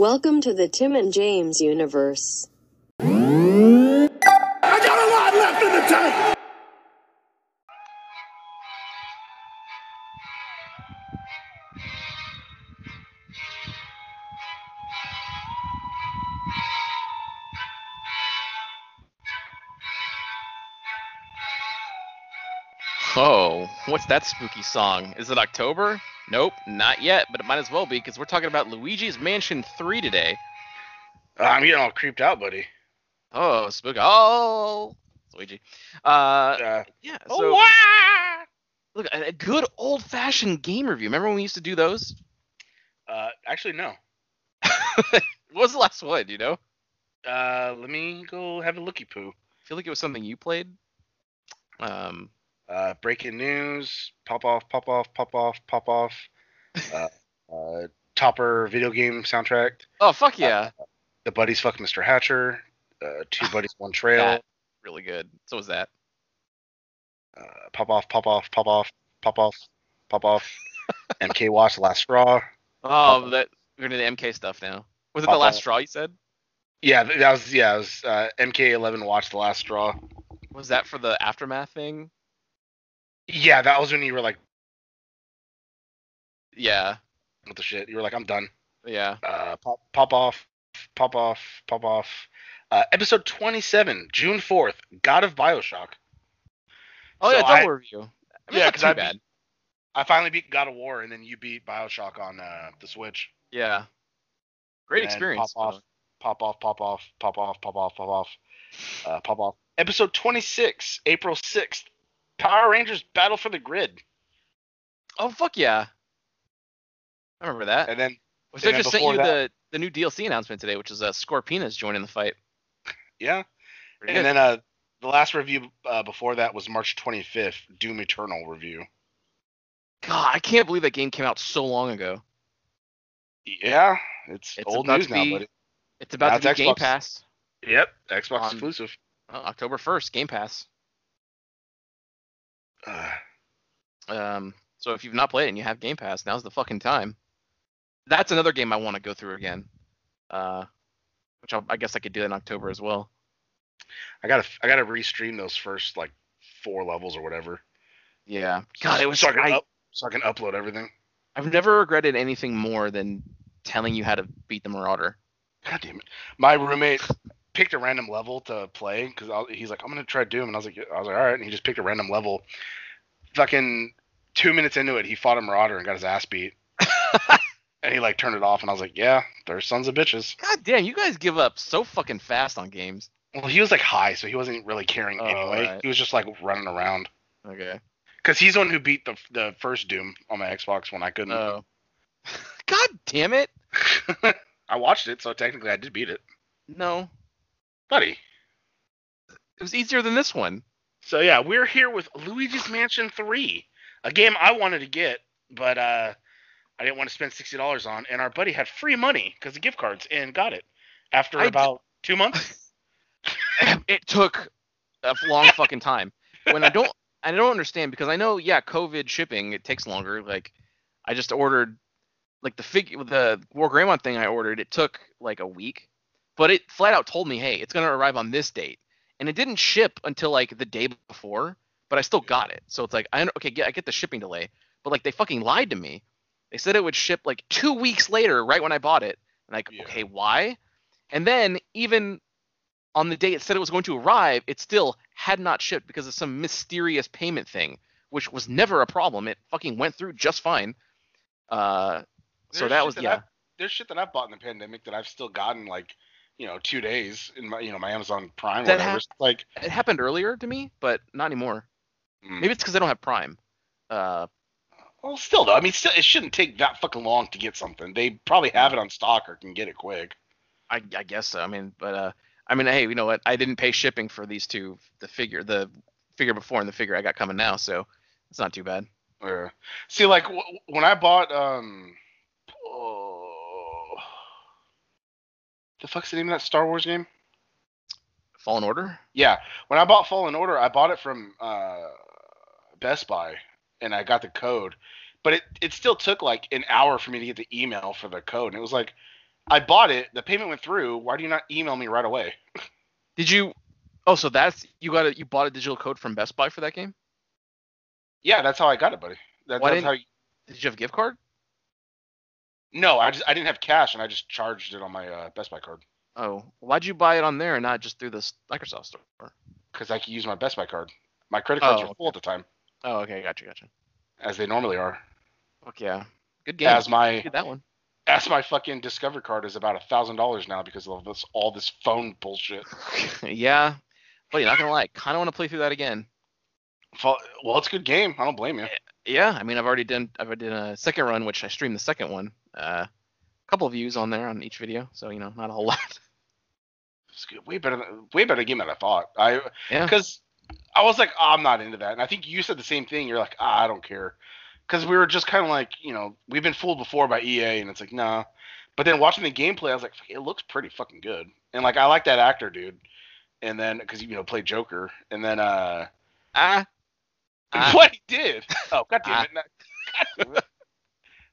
Welcome to the Tim and James universe. I got a lot left in the tank. Oh, what's that spooky song? Is it October? Nope, not yet, but it might as well be because we're talking about Luigi's Mansion 3 today. I'm getting all creeped out, buddy. Oh, spooky. Oh, Luigi. Uh, Uh, yeah, oh, wow! look, a a good old fashioned game review. Remember when we used to do those? Uh, actually, no. what was the last one, you know? Uh, let me go have a looky poo. I feel like it was something you played. Um, Uh, breaking news. Pop off, pop off, pop off, pop off. Uh, uh, topper video game soundtrack. oh, fuck yeah. The buddies fuck Mr. Hatcher. Uh, two buddies, one trail. That, really good. So was that. Uh, pop off, pop off, pop off, pop off, pop off. MK Watch the last straw. Oh, that we're into the MK stuff now. Was it the last off. straw you said? Yeah, that was yeah, it was uh, MK11 Watch the last straw. Was that for the aftermath thing? Yeah, that was when you were like, Yeah, what the shit? You were like, I'm done. yeah. uh, pop, pop off, pop off, pop off. Uh, episode 27, June 4th, God of Bioshock. Oh So yeah, I- double review. I mean, Yeah, not 'cause too I bad. I finally beat God of War, and then you beat Bioshock on uh, the Switch. Yeah. Great And experience. Pop off, pop off, pop off, pop off, pop off, pop off, uh, pop off. Episode 26, April 6th, Power Rangers Battle for the Grid. Oh fuck yeah. I remember that. And then, Which and I just sent you that- the the new DLC announcement today, which is uh, Scorpina's joining the fight. yeah. Pretty And good. then uh, the last review uh, before that was March 25th, Doom Eternal review. God, I can't believe that game came out so long ago. Yeah, it's, It's old news to now, be- buddy. It's about Now to be it's Game Pass. Yep, Xbox On- exclusive. Oh, October first, Game Pass. Uh, Um, so if you've not played it and you have Game Pass, now's the fucking time. That's another game I want to go through again. Uh, which I'll, I guess I could do in October as well. I gotta I gotta restream those first like four levels or whatever. Yeah. God, it was so I can, I, up, so I can upload everything. I've never regretted anything more than telling you how to beat the Marauder. God damn it! My roommate picked a random level to play because he's like, I'm gonna try Doom, and I was like, I was like, all right, and he just picked a random level. Fucking two minutes into it, he fought a Marauder and got his ass beat. and he like turned it off, and I was like, yeah, they're sons of bitches. God damn, you guys give up so fucking fast on games. Well, he was like high, so he wasn't really caring Oh, anyway. right. He was just like running around. Okay. Cause he's the one who beat the the first Doom on my Xbox when I couldn't. Oh. God damn it. I watched it, so technically I did beat it, No. Buddy. It was easier than this one. So yeah, we're here with Luigi's Mansion 3, a game I wanted to get, but uh, I didn't want to spend sixty dollars on, and our buddy had free money because of gift cards and got it after I d- about two months. it took a long fucking time. When I don't I don't understand because I know yeah, COVID shipping it takes longer. Like I just ordered like the fig the War Greymon thing I ordered, it took like a week. But it flat out told me, "Hey, it's going to arrive on this date." And it didn't ship until like the day before, but I still got it. So it's like I okay, yeah, I get the shipping delay, but like they fucking lied to me. They said it would ship like 2 weeks later right when I bought it. And like, Yeah. okay, why? And then even on the day it said it was going to arrive, it still had not shipped because of some mysterious payment thing, which was never a problem. It fucking went through just fine. Uh, so that was that yeah. I've- there's shit that I've bought in the pandemic that I've still gotten like, you know, two days in my you know my Amazon Prime That whatever. hap- like, It happened earlier to me, but not anymore. mm. Maybe it's because I don't have Prime. Uh, well, still though. I mean, still, it shouldn't take that fucking long to get something. They probably have it on stock or can get it quick. I, I guess so. I mean, but uh, I mean, hey, you know what? I didn't pay shipping for these two, the figure, the figure before and the figure I got coming now, so it's not too bad. Yeah. See, like w- when I bought um, oh, the fuck's the name of that Star Wars game? Fallen Order. Yeah, when I bought Fallen Order, I bought it from uh, Best Buy, and I got the code, but it it still took like an hour for me to get the email for the code, and it was like, I bought it. The payment went through. Why do you not email me right away? Did you? Oh, so that's you got it. You bought a digital code from Best Buy for that game? Yeah, that's how I got it, buddy. That, Why that's didn't- how. You, Did you have a gift card? No, I just I didn't have cash, and I just charged it on my uh, Best Buy card Oh, why'd you buy it on there and not just through this Microsoft store? because I could use my Best Buy card. My credit cards Oh, were full at the time, Oh, okay, gotcha, gotcha. as they normally are. Fuck yeah, good game. As my that one. as my fucking Discover card is about a thousand dollars now because of this all this phone bullshit. yeah, but you're not gonna lie, kind of want to play through that again. Well, it's a good game. I don't blame you. Yeah, I mean, I've already done. I've already done a second run, which I streamed the second one. Uh, a couple of views on there on each video, so you know, not a whole lot. It's good. way better than, way better game than I thought. I Yeah. because I was like, oh, I'm not into that, and I think you said the same thing. You're like, ah, I don't care, because we were just kind of like, you know, we've been fooled before by EA, and it's like, nah. But then watching the gameplay, I was like, it looks pretty fucking good, and like I like that actor, dude. And then because you know played Joker, and then uh, Ah, Ah. what he did? Oh god damn Ah. it! not- God damn it. Uh,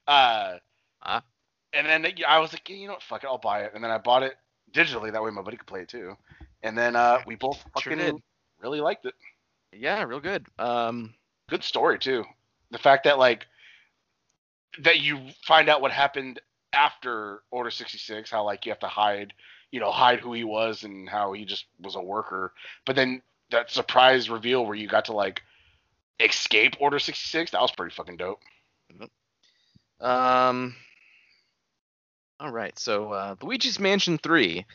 Ah. And then I was like, you know what, fuck it, I'll buy it. And then I bought it digitally, that way my buddy could play it too. And then uh, we both fucking did. really liked it. yeah, real good. Um, Good story too. The fact that like that you find out what happened after Order 66, how like you have to hide, you know, hide who he was and how he just was a worker. But then that surprise reveal where you got to like escape Order 66, that was pretty fucking dope. Um. All right, so uh, Luigi's Mansion 3.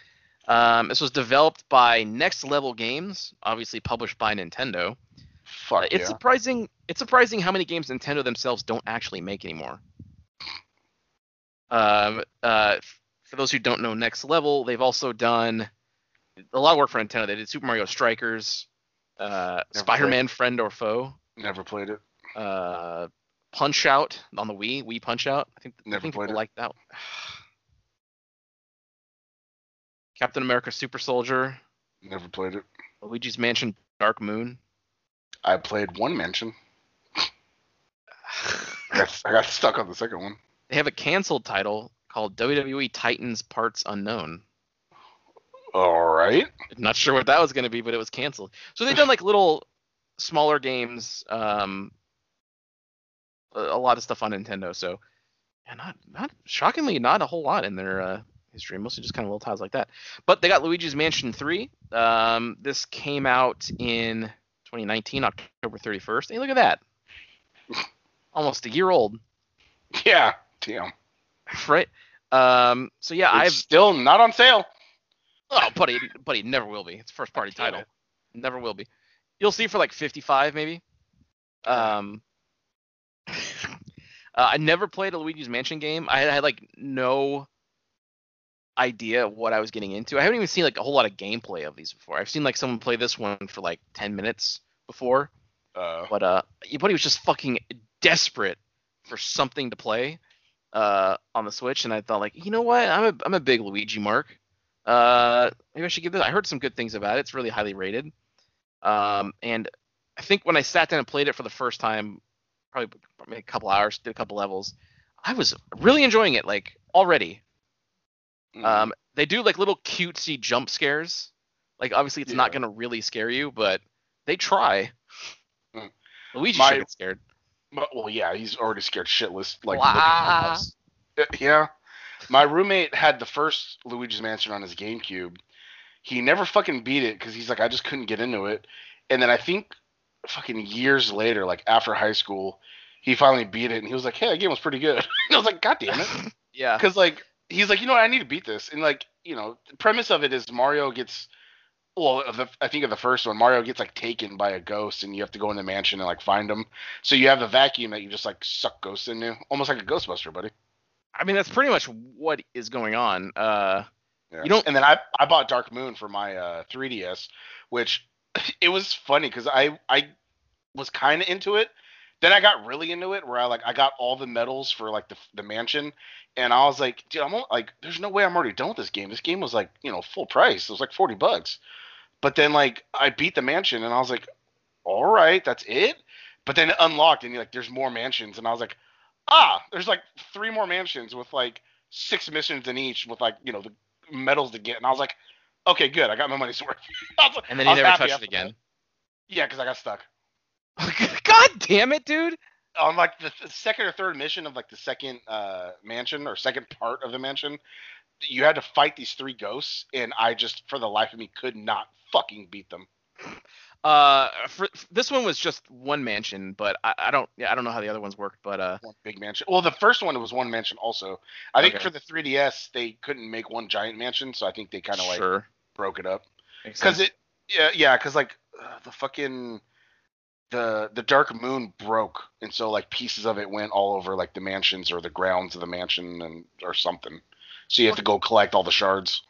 Um, this was developed by Next Level Games, obviously published by Nintendo. Fuck it's yeah. surprising. It's surprising how many games Nintendo themselves don't actually make anymore. Um, uh, for those who don't know, Next Level, they've also done a lot of work for Nintendo. They did Super Mario Strikers, uh, Spider-Man Friend or Foe, Never played it. uh, Punch Out on the Wii, Wii Punch Out. I think I Never think played people it. like that. Captain America Super Soldier, Never played it. Luigi's Mansion Dark Moon. I played one mansion. I got, I got stuck on the second one. They have a canceled title called WWE Titans Parts Unknown. All right. Not sure what that was going to be, but it was canceled. So they've done like little smaller games, um, a, a lot of stuff on Nintendo. So, yeah, not not shockingly, not a whole lot in their uh, history. Mostly just kind of little tiles like that. But they got Luigi's Mansion 3. Um, this came out in 2019, October 31st. Hey, look at that! Almost a year old, Yeah. Damn. right? Um, so yeah, It's I've still not on sale. Oh, buddy, buddy, never will be. It's a first party title. it. Never will be. You'll see for like 55 maybe. Um, uh, I never played a Luigi's Mansion game. I had, I had like no idea of what I was getting into. I haven't even seen like a whole lot of gameplay of these before. I've seen like someone play this one for like 10 minutes before, Uh, but uh, your buddy was just fucking desperate for something to play uh on the Switch, and I thought like, you know what? I'm a I'm a big Luigi mark. Uh, maybe I should give this. I heard some good things about it. It's really highly rated. Um, and I think when I sat down and played it for the first time, probably maybe a couple hours, did a couple levels, I was really enjoying it. Like already. Mm, Um, they do like little cutesy jump scares. Like obviously it's not gonna really scare you, but they try. Mm. Luigi My- should get scared. but- well, yeah, he's already scared shitless. Like, Wah. looking at the house. Uh, yeah. My roommate had the first Luigi's Mansion on his GameCube. He never fucking beat it because he's like, I just couldn't get into it. And then I think fucking years later, like after high school, he finally beat it and he was like, Hey, that game was pretty good. and I was like, God damn it. Yeah. because like he's like you know what, i need to beat this and like you know the premise of it is mario gets well the, i think of the first one mario gets like taken by a ghost and you have to go in the mansion and like find him so you have the vacuum that you just like suck ghosts into almost like a ghostbuster buddy I mean that's pretty much what is going on. Uh, yeah. You don't- and then i i bought dark moon for my uh 3ds which it was funny because i i was kind of into it then i got really into it where i like i got all the medals for like the, the mansion and i was like dude i'm al- like there's no way i'm already done with this game. This game was like you know full price. It was like 40 bucks. But then like i beat the mansion and i was like all right that's it? But then it unlocked and you're like there's more mansions and i was like ah there's like three more mansions with like six missions in each with like you know the medals to get, and I was like, okay, good, I got my money's worth. Was- And then I was never touched it again. that. Yeah, because I got stuck God damn it, dude. on like the second or third mission of like the second uh mansion or second part of the mansion. You had to fight these three ghosts, and I just for the life of me could not fucking beat them. Uh, for, this one was just one mansion, but I, I don't, yeah, I don't know how the other ones worked, but uh, One big mansion. Well, the first one was one mansion also. I think Okay. for the 3DS they couldn't make one giant mansion, so I think they kind of like sure. broke it up. Because it, yeah, yeah, because like uh, the fucking the the Dark Moon broke, and so like pieces of it went all over like the mansions or the grounds of the mansion and or something. So you have to go collect all the shards.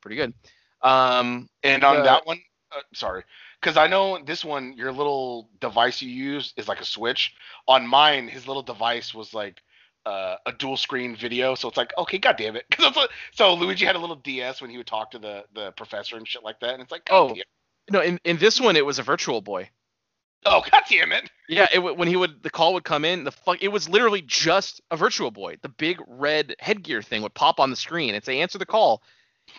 pretty good. Um, And on The- that one, uh, sorry, because I know this one, your little device you use is like a switch. On mine, his little device was like uh, a dual screen video. So it's like, okay, god damn it. like- so Luigi had a little DS when he would talk to the the professor and shit like that, and it's like, Oh. No, in, in this one it was a virtual boy. oh god damn it. Yeah, it, w- when he would the call would come in, the fuck it was literally just a virtual boy. The big red headgear thing would pop on the screen and say answer the call,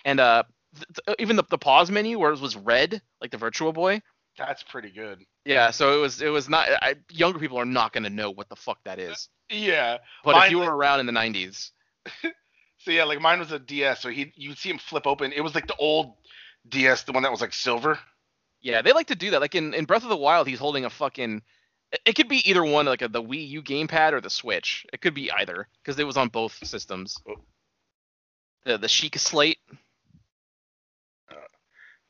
and uh, th- th- even the, the pause menu where it was red like the virtual boy. That's pretty good. Yeah, so it was it was not I, younger people are not gonna know what the fuck that is. Yeah. But if you were around in the 90s, So yeah, like mine was a DS. So he you'd see him flip open. It was like the old DS, the one that was like silver. Yeah, they like to do that. Like in, in Breath of the Wild, he's holding a fucking. it- could be either one, like a, the Wii U gamepad or the Switch. It could be either because it was on both systems. Oh. The the Sheikah Slate.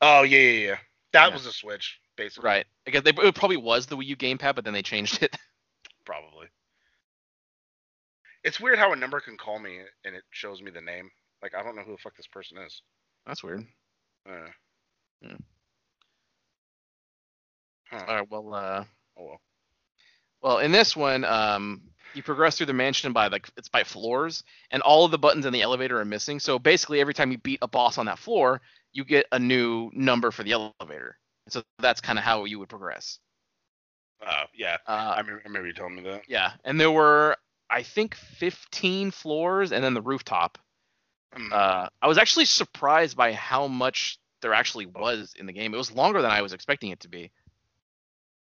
Oh yeah, yeah, yeah. That Yeah. was a Switch, basically. Right. I guess they, it probably was the Wii U gamepad, but then they changed it. Probably. It's weird how a number can call me and it shows me the name. Like I don't know who the fuck this person is. That's weird. Uh, Hmm. Huh. All right. Well, uh, Oh well. well, in this one, um, you progress through the mansion by like it's by floors, and all of the buttons in the elevator are missing. So basically, every time you beat a boss on that floor, you get a new number for the elevator. So that's kind of how you would progress. Uh, yeah. I Uh, remember, I remember you telling me that. yeah, and there were I think 15 floors, and then the rooftop. Mm. Uh, I was actually surprised by how much there actually was in the game. It was longer than I was expecting it to be.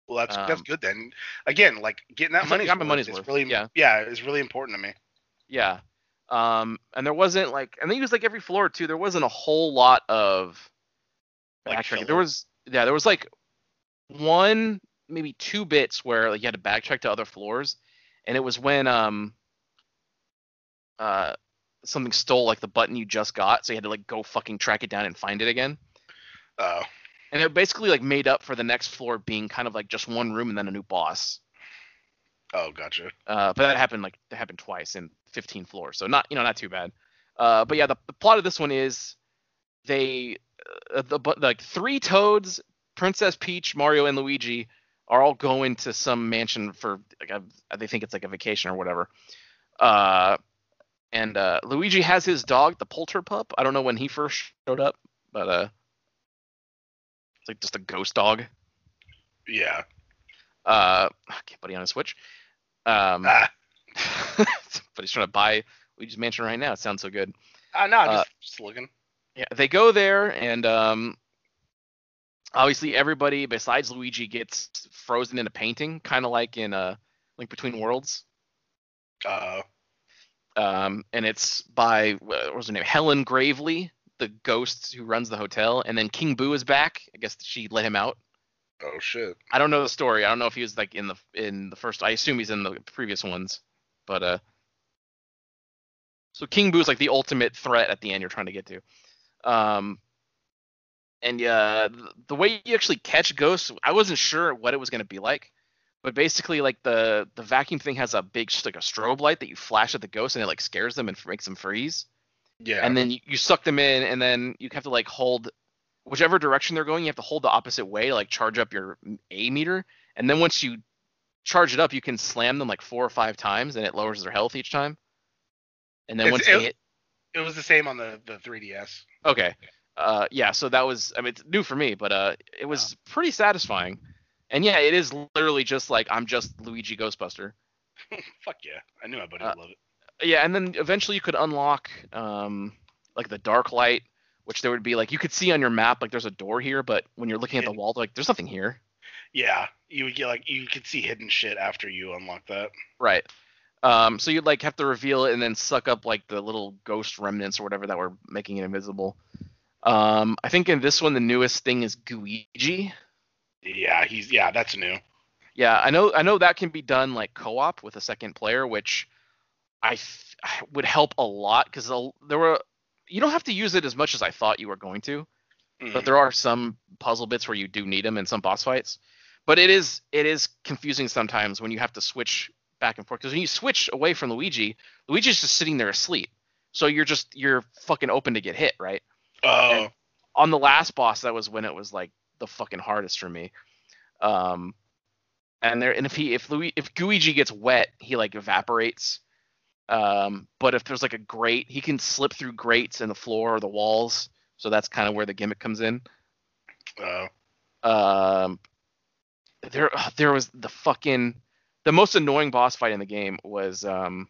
Well, that's that's um, good then. Again, like getting that It's like money's worth money's is worth, really yeah. yeah, is really important to me. Yeah. Um, and there wasn't like, and they used like every floor too. There wasn't a whole lot of Like backtracking. There was, yeah, there was like one, maybe two bits where like you had to backtrack to other floors, and it was when um, uh, something stole like the button you just got, so you had to like go fucking track it down and find it again. Oh, And it basically like made up for the next floor being kind of like just one room and then a new boss. oh, gotcha. Uh, but that happened like that happened twice in 15 floors, so not you know not too bad. Uh, but yeah, the, the plot of this one is they uh, the but like three Toads, Princess Peach, Mario, and Luigi are all going to some mansion for like a, they think it's like a vacation or whatever. Uh, and uh, Luigi has his dog, the Polter Pup. I don't know when he first showed up, but uh, it's like just a ghost dog. Yeah. Uh, okay, buddy on a Switch. Um, Ah, but he's trying to buy Luigi's Mansion right now. It sounds so good. ah no, Uh, just, just looking. Yeah, they go there, and um, obviously everybody besides Luigi gets frozen in a painting, kind of like in uh, Link Between Worlds. Uh, Um, and it's by what was her name? Hellen Gravely, the ghost who runs the hotel, and then King Boo is back. I guess she let him out. oh shit. I don't know the story. I don't know if he was like in the in the first. I assume he's in the previous ones, but uh. So King Boo is like the ultimate threat at the end you're trying to get to, um. And yeah, th- the way you actually catch ghosts, I wasn't sure what it was gonna be like, but basically like the the vacuum thing has a big like a strobe light that you flash at the ghost and it like scares them and makes them freeze Yeah. and then you, suck them in and then you have to like hold whichever direction they're going you have to hold the opposite way to like charge up your a meter and then once you charge it up you can slam them like four or five times and it lowers their health each time and then It's- once they it- hit it was the same on the the 3ds. okay uh yeah so that was i mean it's new for me but uh it was pretty satisfying and yeah it is literally just like i'm just luigi ghostbuster Fuck yeah. I knew my buddy Uh, would love it. Yeah, and then eventually you could unlock um like the dark light, which there would be like you could see on your map like there's a door here, but when you're looking at the wall, like there's nothing here. Yeah, you would get like you could see hidden shit after you unlock that. Right. Um, so you'd like have to reveal it and then suck up like the little ghost remnants or whatever that were making it invisible. Um, I think in this one the newest thing is Gooigi. Yeah, he's yeah, that's new. Yeah, I know. I know that can be done like co-op with a second player, which I th- would help a lot because there were. You don't have to use it as much as I thought you were going to, Mhm. but there are some puzzle bits where you do need them in some boss fights. But it is it is confusing sometimes when you have to switch back and forth because when you switch away from Luigi, Luigi's just sitting there asleep. So you're just you're fucking open to get hit, right? Oh, and- on the last boss that was when it was like the fucking hardest for me um and there and if he if Luigi if Gooigi gets wet he like evaporates um but if there's like a grate he can slip through grates in the floor or the walls so that's kind of where the gimmick comes in. Oh, um there there was the fucking the most annoying boss fight in the game was um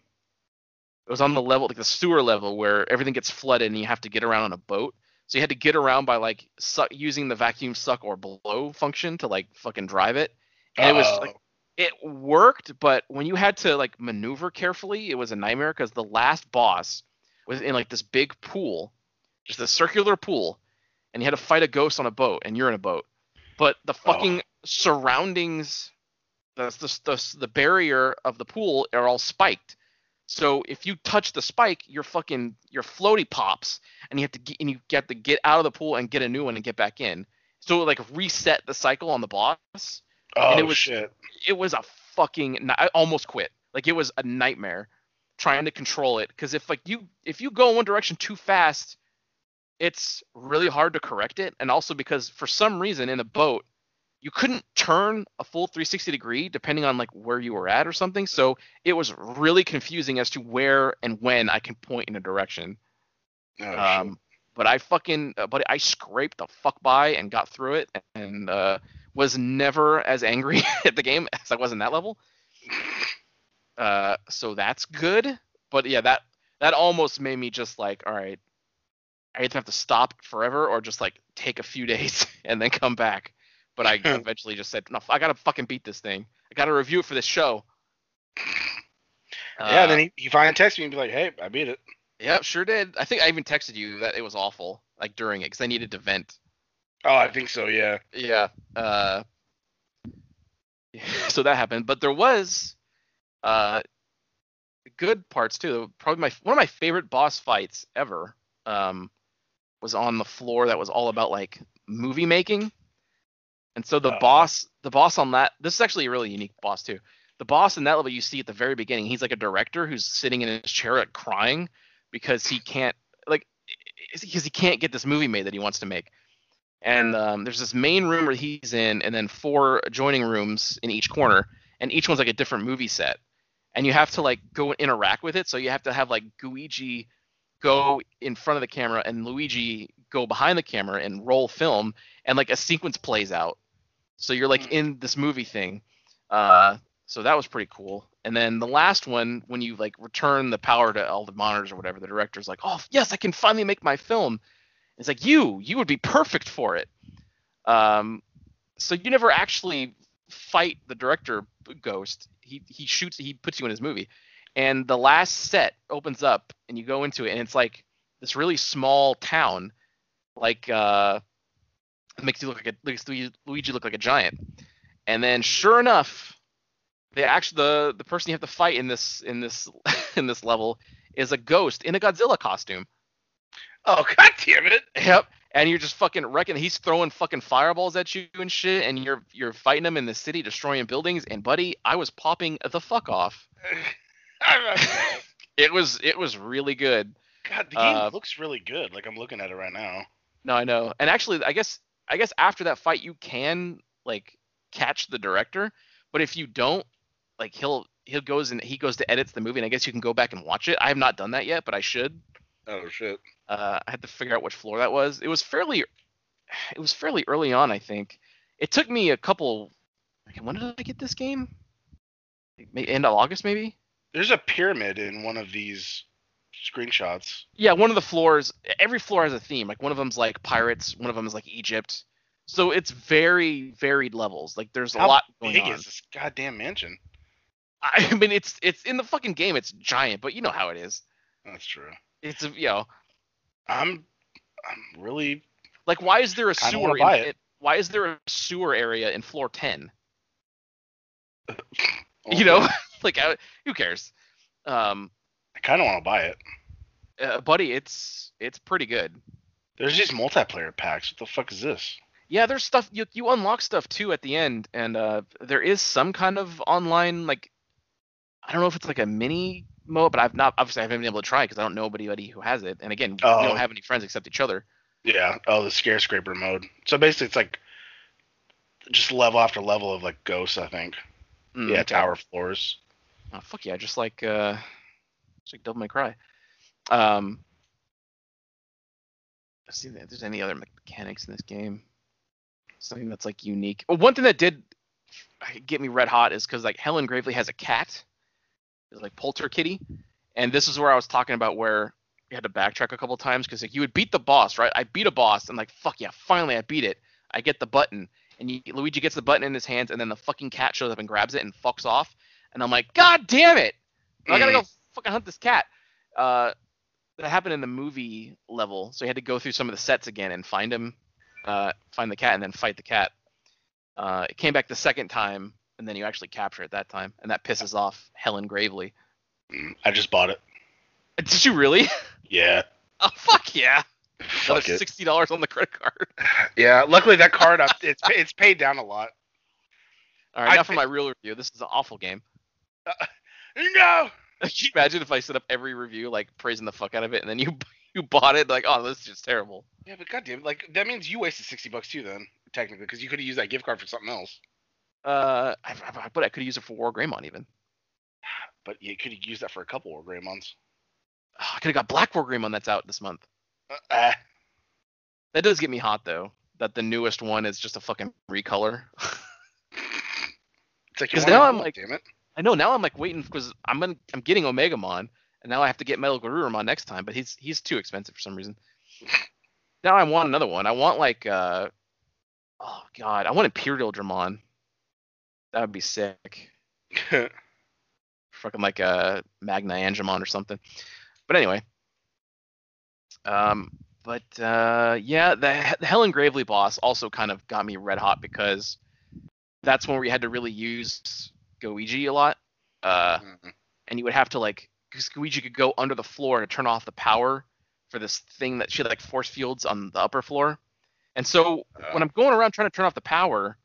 it was on the level like the sewer level where everything gets flooded and you have to get around on a boat. So you had to get around by like suck, using the vacuum suck or blow function to like fucking drive it. And it was Oh. like it worked but when you had to like maneuver carefully it was a nightmare because the last boss was in like this big pool just a circular pool and you had to fight a ghost on a boat and you're in a boat. But the fucking surroundings the, the, the, the barrier of the pool are all spiked. So if you touch the spike your fucking your floaty pops and you have to get and you get to get out of the pool and get a new one and get back in. So it like reset the cycle on the boss oh and it was- shit. it was a fucking I almost quit. Like it was a nightmare trying to control it because if like you if you go in one direction too fast, it's really hard to correct it. And also because for some reason in the boat you couldn't turn a full 360 degree depending on like where you were at or something. So it was really confusing as to where and when I can point in a direction. Oh, Um, but I fucking, uh, but I scraped the fuck by and got through it, and uh, was never as angry at the game as I was in that level. Uh, so that's good. But yeah, that that almost made me just like, all right, I either have to stop forever or just like take a few days and then come back. But I eventually just said, no, I gotta fucking beat this thing. I gotta review it for this show. yeah, Uh, then he, he finally texted me and be like, "Hey, I beat it." Yep, sure did. I think I even texted you that it was awful, like during it, because I needed to vent. Oh, I think so. Yeah. Yeah. Uh, so that happened, but there was uh, good parts too. Probably my one of my favorite boss fights ever um, was on the floor that was all about like movie making. And so the Oh. boss, the boss on that, this is actually a really unique boss too. The boss in that level you see at the very beginning, he's like a director who's sitting in his chair crying because he can't like because he can't get this movie made that he wants to make. And um, there's this main room where he's in, and then four adjoining rooms in each corner, and each one's like a different movie set. And you have to like go and interact with it. So you have to have like Luigi go in front of the camera and Luigi go behind the camera and roll film, and like a sequence plays out. So you're like Hmm. in this movie thing. Uh, so that was pretty cool. And then the last one, when you like return the power to all the monitors or whatever, the director's like, "Oh yes, I can finally make my film." It's like you, you would be perfect for it. Um, so you never actually fight the director ghost. He he shoots, he puts you in his movie, and the last set opens up and you go into it, and it's like this really small town, like uh, makes you look like a makes Luigi look like a giant. And then sure enough, the actually the the person you have to fight in this in this in this level is a ghost in a Godzilla costume. Oh god damn it! Yep. And you're just fucking wrecking. He's throwing fucking fireballs at you and shit, and you're you're fighting him in the city, destroying buildings. And buddy, I was popping the fuck off. It was it was really good. God, the game Uh, looks really good. Like I'm looking at it right now. No, I know. And actually, I guess I guess after that fight, you can like catch the director, but if you don't, like he'll he goes and he goes to edits the movie, and I guess you can go back and watch it. I have not done that yet, but I should. Oh shit. Uh, I had to figure out which floor that was. It was fairly, it was fairly early on, I think. It took me a couple. When did I get this game? End of August, maybe. There's a pyramid in one of these screenshots. Yeah, one of the floors. Every floor has a theme. Like one of them's like pirates. One of them is like Egypt. So it's very varied levels. Like there's a How lot going big on. is this goddamn mansion? I mean, it's it's in the fucking game. It's giant, but you know how it is. That's true. It's you know I'm I'm really like why is there a sewer? in, it. why is there a sewer area in floor ten? You know, like I, who cares? Um, I kind of want to buy it. uh, buddy, it's it's pretty good. There's these multiplayer packs. What the fuck is this? Yeah, there's stuff you you unlock stuff too at the end, and uh, there is some kind of online like I don't know if it's like a mini mode, but I've not obviously I haven't been able to try because I don't know anybody who has it, and again we Oh. don't have any friends except each other. Yeah. Oh, the scare scraper mode. So basically, it's like just level after level of like ghosts. I think. Mm, yeah, okay. tower floors. Oh, fuck yeah, just like uh, just like Devil May Cry. Um, let's see if there's any other mechanics in this game. Something that's like unique. Well, one thing that did get me red hot is because like Hellen Gravely has a cat, like Polter Kitty, and this is where I was talking about where you had to backtrack a couple times because like you would beat the boss, right? I beat a boss and like fuck yeah, finally I beat it. I get the button and you, Luigi gets the button in his hands and then the fucking cat shows up and grabs it and fucks off. And I'm like, God damn it! I gotta go fucking hunt this cat. Uh, that happened in the movie level, so you had to go through some of the sets again and find him, uh, find the cat, and then fight the cat. Uh, it came back the second time, and then you actually capture it that time, and that pisses off Hellen Gravely. Mm, I just bought it. Did you really? Yeah. oh fuck yeah! Another Fuck it. sixty dollars on the credit card. Yeah. Luckily, that card up. It's it's paid down a lot. All right, I now for my real review. This is an awful game. No. Can you imagine if I set up every review like praising the fuck out of it, and then you you bought it like, oh, this is just terrible. Yeah, but goddamn, like that means you wasted sixty bucks too, then technically, because you could have used that gift card for something else. Uh, I, I, but I could use it for War Greymon even. But you could have used that for a couple of Greymons. Oh, I could have got Black War Greymon that's out this month. Uh, ah. That does get me hot though. That the newest one is just a fucking recolor. It's like now I'm like- damn it. I know now I'm like waiting because I'm gonna I'm getting Omegamon and now I have to get Metal Garurumon next time, but he's he's too expensive for some reason. now I want another one. I want like uh oh god, I want Imperial Dramon. That would be sick. Fucking like a Magna Angemon or something. But anyway. Um but uh yeah, the, the Hellen Gravely boss also kind of got me red hot because that's when we had to really use Gooigi a lot. Uh Mhm. and you would have to like because Luigi could go under the floor to turn off the power for this thing that she had like force fields on the upper floor. And so when I'm going around trying to turn off the power,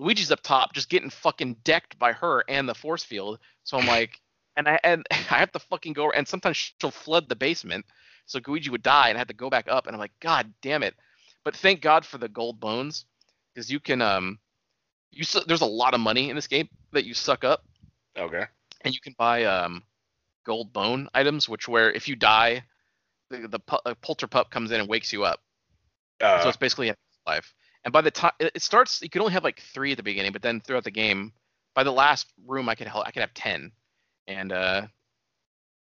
Luigi's up top just getting fucking decked by her and the force field. So I'm like, and I and I have to fucking go and sometimes she'll flood the basement. So Luigi would die and I had to go back up and I'm like, God damn it. But thank God for the gold bones because you can um you su- there's a lot of money in this game that you suck up okay. and you can buy um gold bone items which where if you die the, the pu- uh, polter pup comes in and wakes you up Uh, so it's basically a life and by the time it starts you can only have like three at the beginning but then throughout the game by the last room i could hel- i could have 10 and uh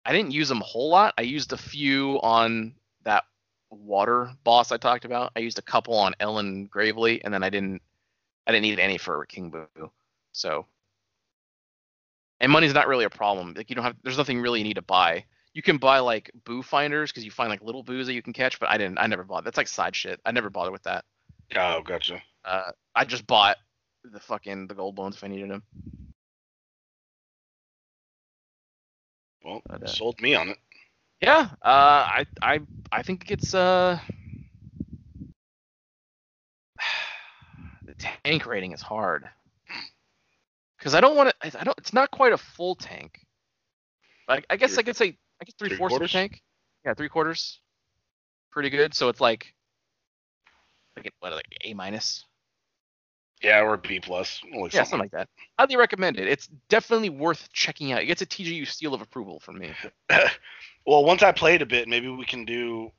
i didn't use them a whole lot. I used a few on that water boss i talked about. I used a couple on ellen gravely and then i didn't i didn't need any for king boo. So and money's not really a problem. Like you don't have there's nothing really you need to buy. You can buy like boo finders because you find like little boos that you can catch but i didn't i never bought that's like side shit. I never bothered with that oh, gotcha. uh, I just bought the fucking the gold bones if I needed them. Well, But, uh, sold me on it. Yeah, uh, I I I think it's uh the tank rating is hard because I don't want to. I don't. It's not quite a full tank. I, guess Three- I could say I guess three, three fourths of a tank. Yeah, three quarters. Pretty good. So it's like like what like A minus. Yeah, or B plus. Like Yeah, something like that. Highly recommend it. It's definitely worth checking out. It gets a TGU seal of approval from me. well, once I played a bit, maybe we can do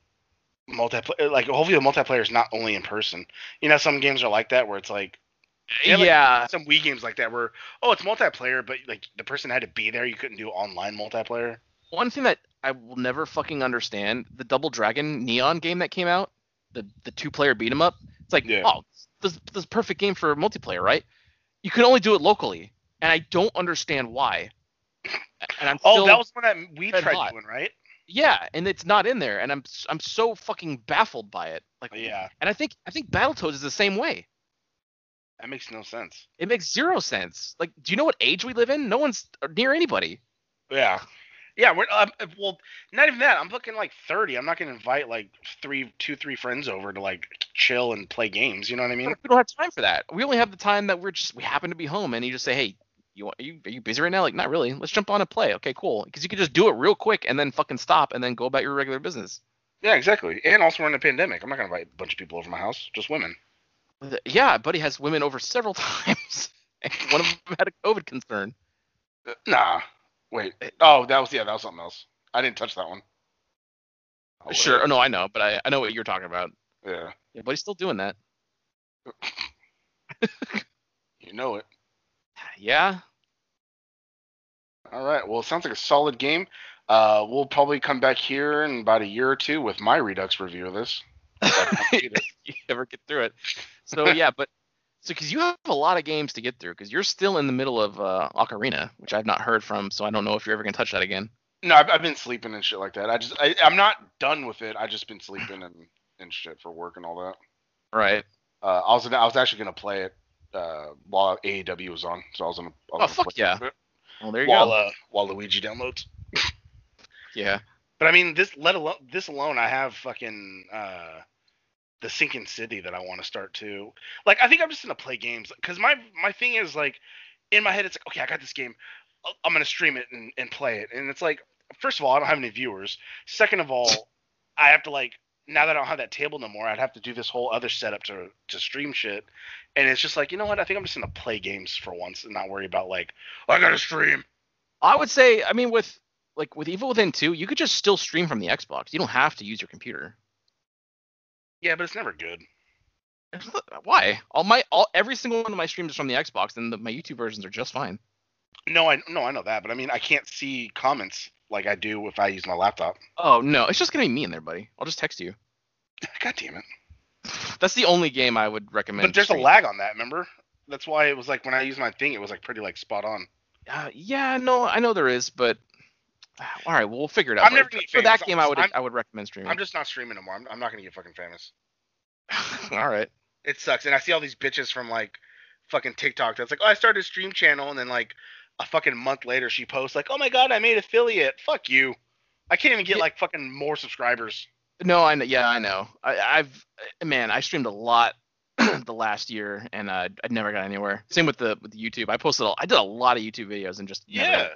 multiplayer. Like, hopefully, the multiplayer is not only in person. You know, some games are like that where it's like had, like, yeah, some Wii games like that where oh it's multiplayer, but like the person had to be there. You couldn't do online multiplayer. one thing that I will never fucking understand the Double Dragon Neon game that came out, the the two player beat 'em up. It's like, Yeah. oh, this this is a perfect game for multiplayer, right? You can only do it locally, and I don't understand why. And I'm Oh, that was one that we tried hot. doing, right? yeah, and it's not in there, and I'm I'm so fucking baffled by it. Like, Yeah, and I think I think Battletoads is the same way. that makes no sense. It makes zero sense. Like, do you know what age we live in? No one's near anybody. Yeah. Yeah, we're um, well, not even that. I'm looking like 30. I'm not gonna invite like three, two, three friends over to like chill and play games. You know what I mean? We don't have time for that. We only have the time that we're just we happen to be home, and you just say, hey, you want are you are you busy right now? Like, not really. Let's jump on and play. Okay, cool. Because you can just do it real quick and then fucking stop and then go about your regular business. Yeah, exactly. And also we're in a pandemic. I'm not gonna invite a bunch of people over my house, just women. Yeah, buddy has women over several times. and one of them had a COVID concern. Uh, Nah. Wait. Oh, that was yeah, that was something else. I didn't touch that one. Oh, sure. whatever. No, I know, but I, I know what you're talking about. Yeah. Yeah, but he's still doing that. You know it. Yeah. All right. Well, it sounds like a solid game. Uh, we'll probably come back here in about a year or two with my Redux review of this. you ever get through it. So yeah, but so because you have a lot of games to get through, because you're still in the middle of uh, Ocarina, which I've not heard from, so I don't know if you're ever gonna touch that again. No, I've, I've been sleeping and shit like that. I just, I, I'm not done with it. I just been sleeping and, and shit for work and all that. Right. Uh, I was, I was actually gonna play it uh, while AEW was on, so I was gonna. I was Oh, gonna fuck yeah. Well, there you While go. uh, while Luigi downloads. yeah. But I mean, this let alone this alone, I have fucking uh, the Sinking City that I want to start to. Like, I think I'm just gonna play games because my my thing is like, in my head, it's like, okay, I got this game, I'm gonna stream it and, and play it, and it's like, first of all, I don't have any viewers. Second of all, I have to like now that I don't have that table no more, I'd have to do this whole other setup to to stream shit, and it's just like, you know what? I think I'm just gonna play games for once and not worry about like, oh, I gotta stream. I would say, I mean, with like with Evil Within 2, you could just still stream from the Xbox. You don't have to use your computer. Yeah, but it's never good. Why? All my all every single one of my streams is from the Xbox, and the, my YouTube versions are just fine. No, I no, I know that, but I mean, I can't see comments like I do if I use my laptop. Oh no, it's just gonna be me in there, buddy. I'll just text you. God damn it! That's the only game I would recommend. But there's a lag on that. Remember? That's why it was like when I used my thing, it was like pretty like spot on. Uh, yeah, no, I know there is, but all right, well, we'll figure it out. I'm never gonna for that game, I would I'm- I would recommend streaming. I'm just not streaming anymore. I'm, I'm not gonna get fucking famous. all right. It sucks, and I see all these bitches from like fucking TikTok that's like, oh, I started a stream channel, and then like a fucking month later, she posts like, oh my god, I made affiliate. Fuck you. I can't even get Yeah. like fucking more subscribers. No, I know. Yeah, I know. I, I've man, I streamed a lot the last year, and uh, I never got anywhere. Same with the with the YouTube. I posted. A, I did a lot of YouTube videos and just never- Yeah.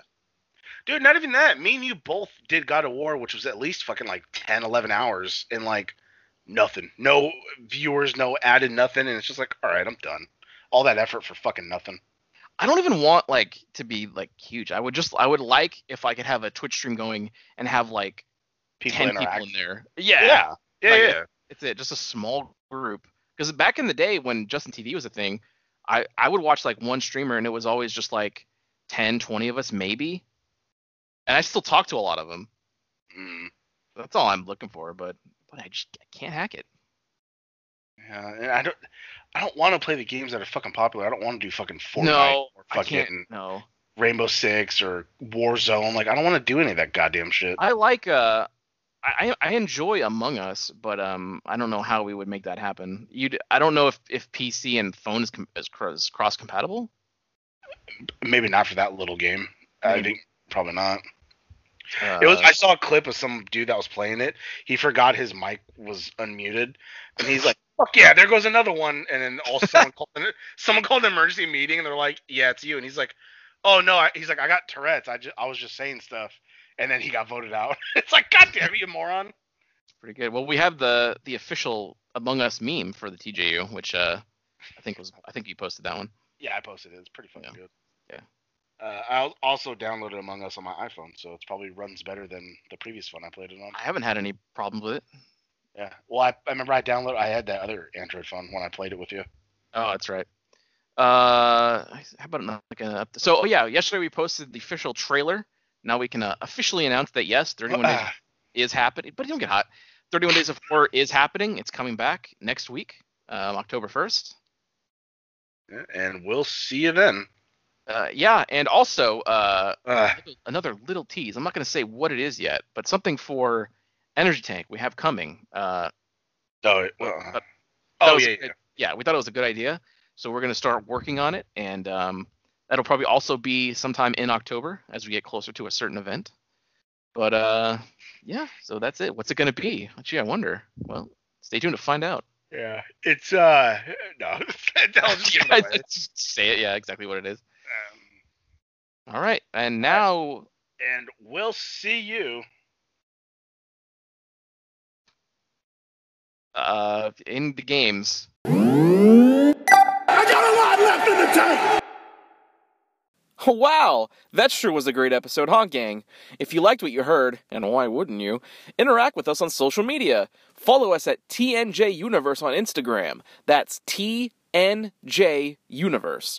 Dude, not even that. Me and you both did God of War, which was at least fucking like 10, 11 hours, and like nothing. No viewers, no added nothing, and it's just like, all right, I'm done. All that effort for fucking nothing. I don't even want like to be like huge. I would just I would like if I could have a Twitch stream going and have like People ten people in there. Yeah, Yeah. Yeah, Like, yeah. it's it. Just a small group. Because back in the day when Justin TV was a thing, I I would watch like one streamer and it was always just like 10, 20 of us maybe. And I still talk to a lot of them. Mm. That's all I'm looking for, but but I just I can't hack it. Yeah, and I don't, I don't want to play the games that are fucking popular. I don't want to do fucking Fortnite no, or I fucking No, Rainbow Six or Warzone. Like, I don't want to do any of that goddamn shit. I like uh, I I enjoy Among Us, but um, I don't know how we would make that happen. You, I don't know if if PC and phone is, com- is cross compatible. Maybe not for that little game. I think probably not. Uh, It was. I saw a clip of some dude that was playing it. He forgot his mic was unmuted, and he's like, "Fuck yeah, there goes another one." And then all someone called an, someone called an emergency meeting, and they're like, "Yeah, it's you." And he's like, "Oh no," I, he's like, "I got Tourette's. I just I was just saying stuff." And then he got voted out. it's like, God damn it, you moron. It's pretty good. Well, we have the the official Among Us meme for the TJU, which uh, I think was I think you posted that one. Yeah, I posted it. It's pretty fucking Yeah. good. Yeah. Uh, I also downloaded Among Us on my iPhone, so it probably runs better than the previous one I played it on. I haven't had any problems with it. Yeah. Well, I, I remember I downloaded. I had that other Android phone when I played it with you. Oh, that's right. Uh, how about an- like a so? Oh yeah, yesterday we posted the official trailer. Now we can uh, officially announce that yes, 31 days Ah, is happening. But don't get hot. 31 Days of Horror is happening. It's coming back next week, um, October 1st. and we'll see you then. Uh, yeah, and also uh, Uh, another little tease. I'm not going to say what it is yet, but something for Energy Tank we have coming. Uh, oh, well, oh yeah, yeah. yeah, we thought it was a good idea, so we're going to start working on it, and um, that'll probably also be sometime in October as we get closer to a certain event. But uh, yeah, so that's it. What's it going to be? Gee, I wonder. Well, stay tuned to find out. Yeah, it's uh no, I'll just give it away. Just say it. Yeah, exactly what it is. All right, and now and we'll see you. uh, in the games. I got a lot left in the tank. Wow, that sure was a great episode, huh, gang? If you liked what you heard, and why wouldn't you, interact with us on social media. Follow us at TNJ Universe on Instagram. That's TNJ Universe.